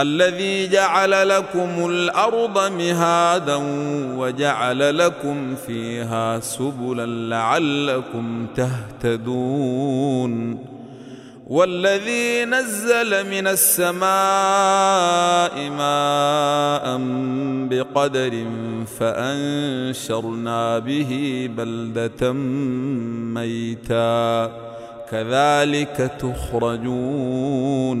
الذي جعل لكم الأرض مهادا وجعل لكم فيها سبلا لعلكم تهتدون والذي نزل من السماء ماء بقدر فأنشرنا به بلدة ميتا كذلك تخرجون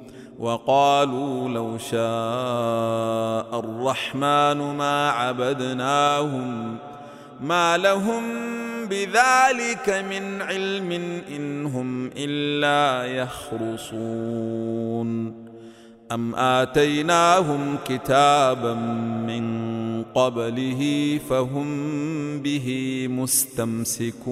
وقالوا لو شاء الرحمن ما عبدناهم ما لهم بذلك من علم إن هم إلا يخرصون. أم آتيناهم كتابا من قبله فهم به مستمسكون.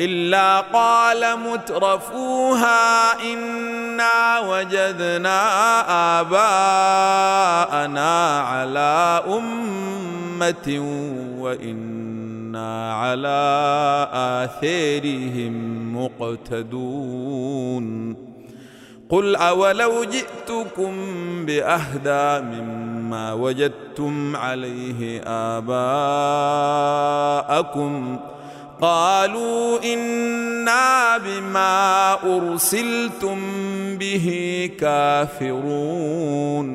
إلا قال مترفوها إنا وجدنا آباءنا على أمة وإنا على آثارهم مقتدون. قل أولو جئتكم بأهدى مما وجدتم عليه آباءكم قالوا إنا بما أرسلتم به كافرون.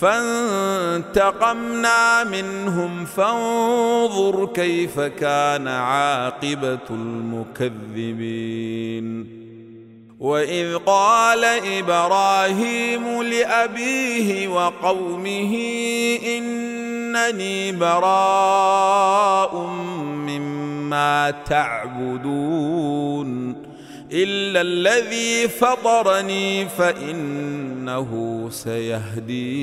فانتقمنا منهم فانظر كيف كان عاقبة المكذبين. وإذ قال إبراهيم لأبيه وقومه إنني براء مما تعبدون إلا الذي فطرني فإنه سيهدين.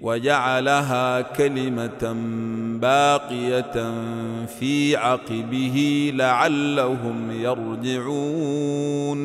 وجعلها كلمة باقية في عقبه لعلهم يرجعون.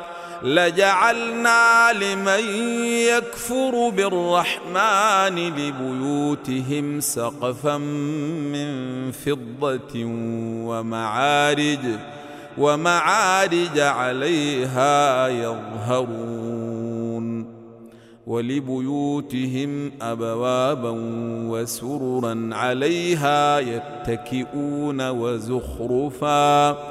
لجعلنا لمن يكفر بالرحمن لبيوتهم سقفا من فضة ومعارج ومعارج عليها يظهرون. ولبيوتهم أبوابا وسررا عليها يتكئون وزخرفا.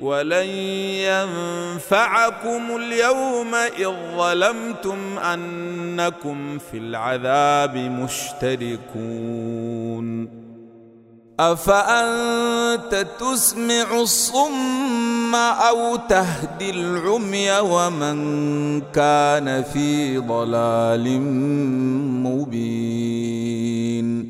ولن ينفعكم اليوم إذ ظلمتم أنكم في العذاب مشتركون. أفأنت تسمع الصم أو تهدي العمي ومن كان في ضلال مبين؟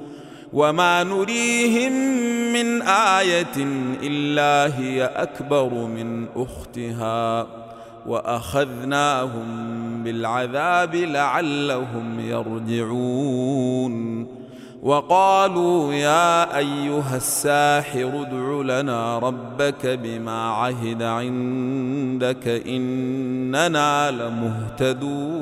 وما نريهم من إيه الا هي اكبر من اختها واخذناهم بالعذاب لعلهم يرجعون وقالوا يا ايها الساحر ادع لنا ربك بما عهد عندك اننا لمهتدون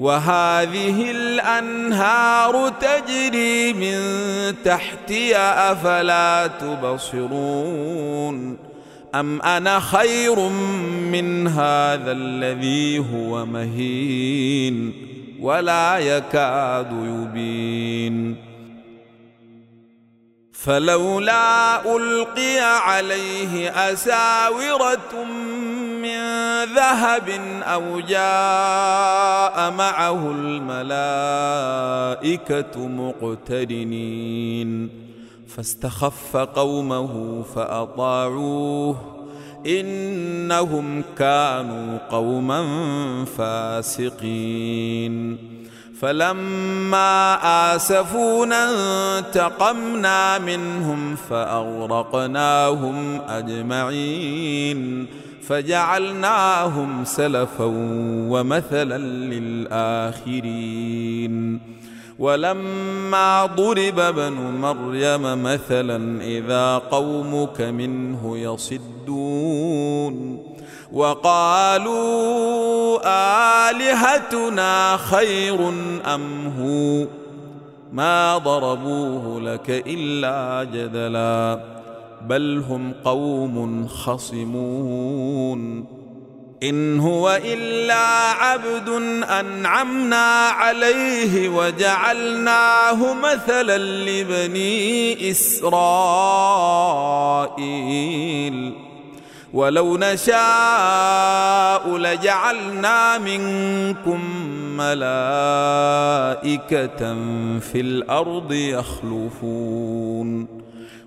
وهذه الأنهار تجري من تحتي أفلا تبصرون أم أنا خير من هذا الذي هو مهين ولا يكاد يبين فلولا ألقي عليه أساورة ذهب أو جاء معه الملائكة مقترنين. فاستخف قومه فأطاعوه. إنهم كانوا قوما فاسقين. فلما آسفونا انتقمنا منهم فأغرقناهم أجمعين. فجعلناهم سلفا ومثلا للآخرين. ولما ضرب ابن مريم مثلا إذا قومك منه يصدون. وقالوا آلهتنا خير أم هو؟ ما ضربوه لك إلا جدلا. بل هم قوم خصمون. إن هو إلا عبد أنعمنا عليه وجعلناه مثلا لبني إسرائيل. ولو نشاء لجعلنا منكم ملائكة في الأرض يخلفون.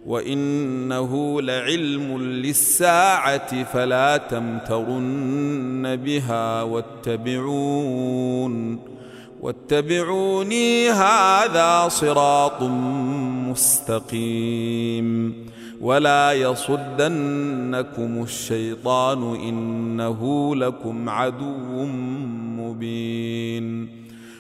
وإنه لعلم للساعة فلا تمترن بها واتبعون واتبعوني هذا صراط مستقيم ولا يصدنكم الشيطان إنه لكم عدو مبين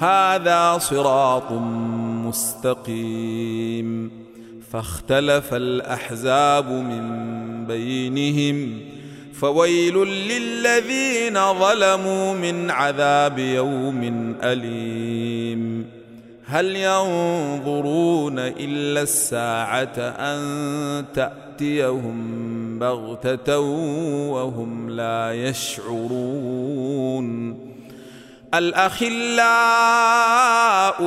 هذا صراط مستقيم. فاختلف الأحزاب من بينهم فويل للذين ظلموا من عذاب يوم أليم. هل ينظرون إلا الساعة أن تأتيهم بغتة وهم لا يشعرون؟ الأخلاء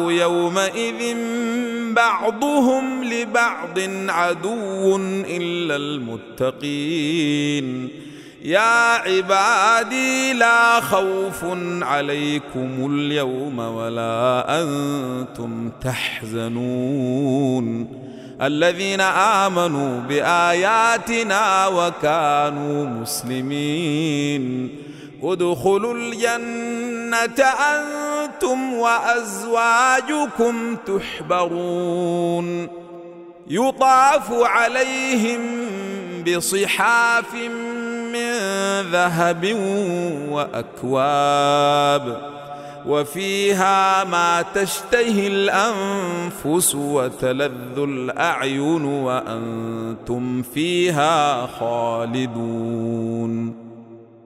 يومئذ بعضهم لبعض عدو إلا المتقين. يا عبادي لا خوف عليكم اليوم ولا أنتم تحزنون. الذين آمنوا بآياتنا وكانوا مسلمين. ادخلوا الجنة أنتم وأزواجكم تحبرون. يطاف عليهم بصحاف من ذهب وأكواب وفيها ما تشتهي الأنفس وتلذ الأعين وأنتم فيها خالدون.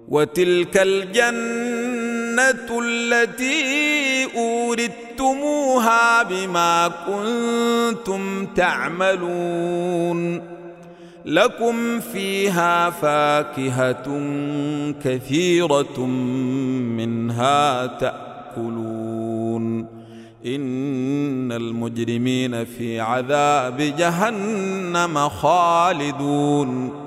وتلك الجنة التي اوردتموها بما كنتم تعملون. لكم فيها فاكهة كثيرة منها تأكلون. إن المجرمين في عذاب جهنم خالدون.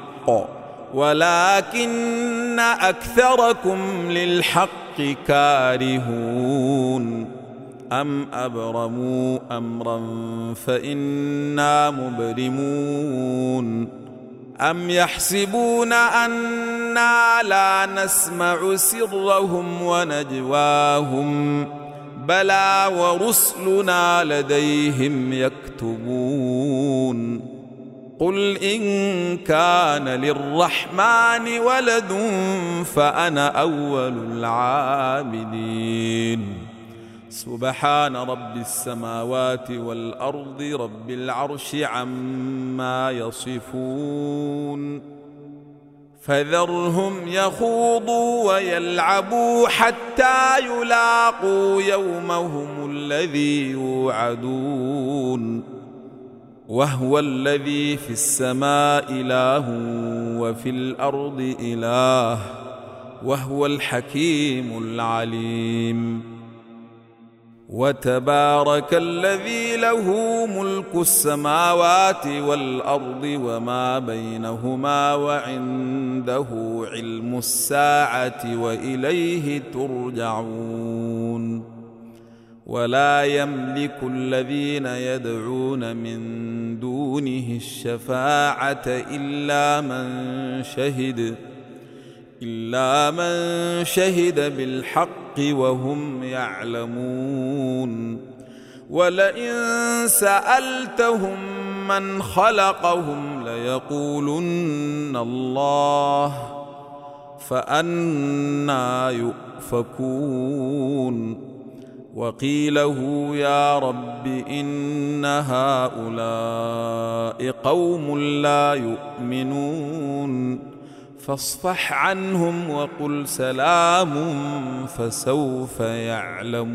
ولكن أكثركم للحق كارهون. أم أبرموا أمرا فإنا مبرمون. أم يحسبون أنا لا نسمع سرهم ونجواهم. بلى ورسلنا لديهم يكتبون. قل إن كان للرحمن ولد فأنا أول العابدين سبحان رب السماوات والارض رب العرش عما يصفون. فذرهم يخوضوا ويلعبوا حتى يلاقوا يومهم الذي يوعدون. وهو الذي في السماء إله وفي الأرض إله وهو الحكيم العليم. وتبارك الذي له ملك السماوات والأرض وما بينهما وعنده علم الساعة وإليه ترجعون. ولا يملك الذين يدعون من دونه الشفاعة إلا من شهد إلا من شهد بالحق وهم يعلمون. ولئن سألتهم من خلقهم ليقولن الله فأنا يؤفكون. وقيله يا رب إن هؤلاء قوم لا يؤمنون فاصفح عنهم وقل سلام فسوف يعلمون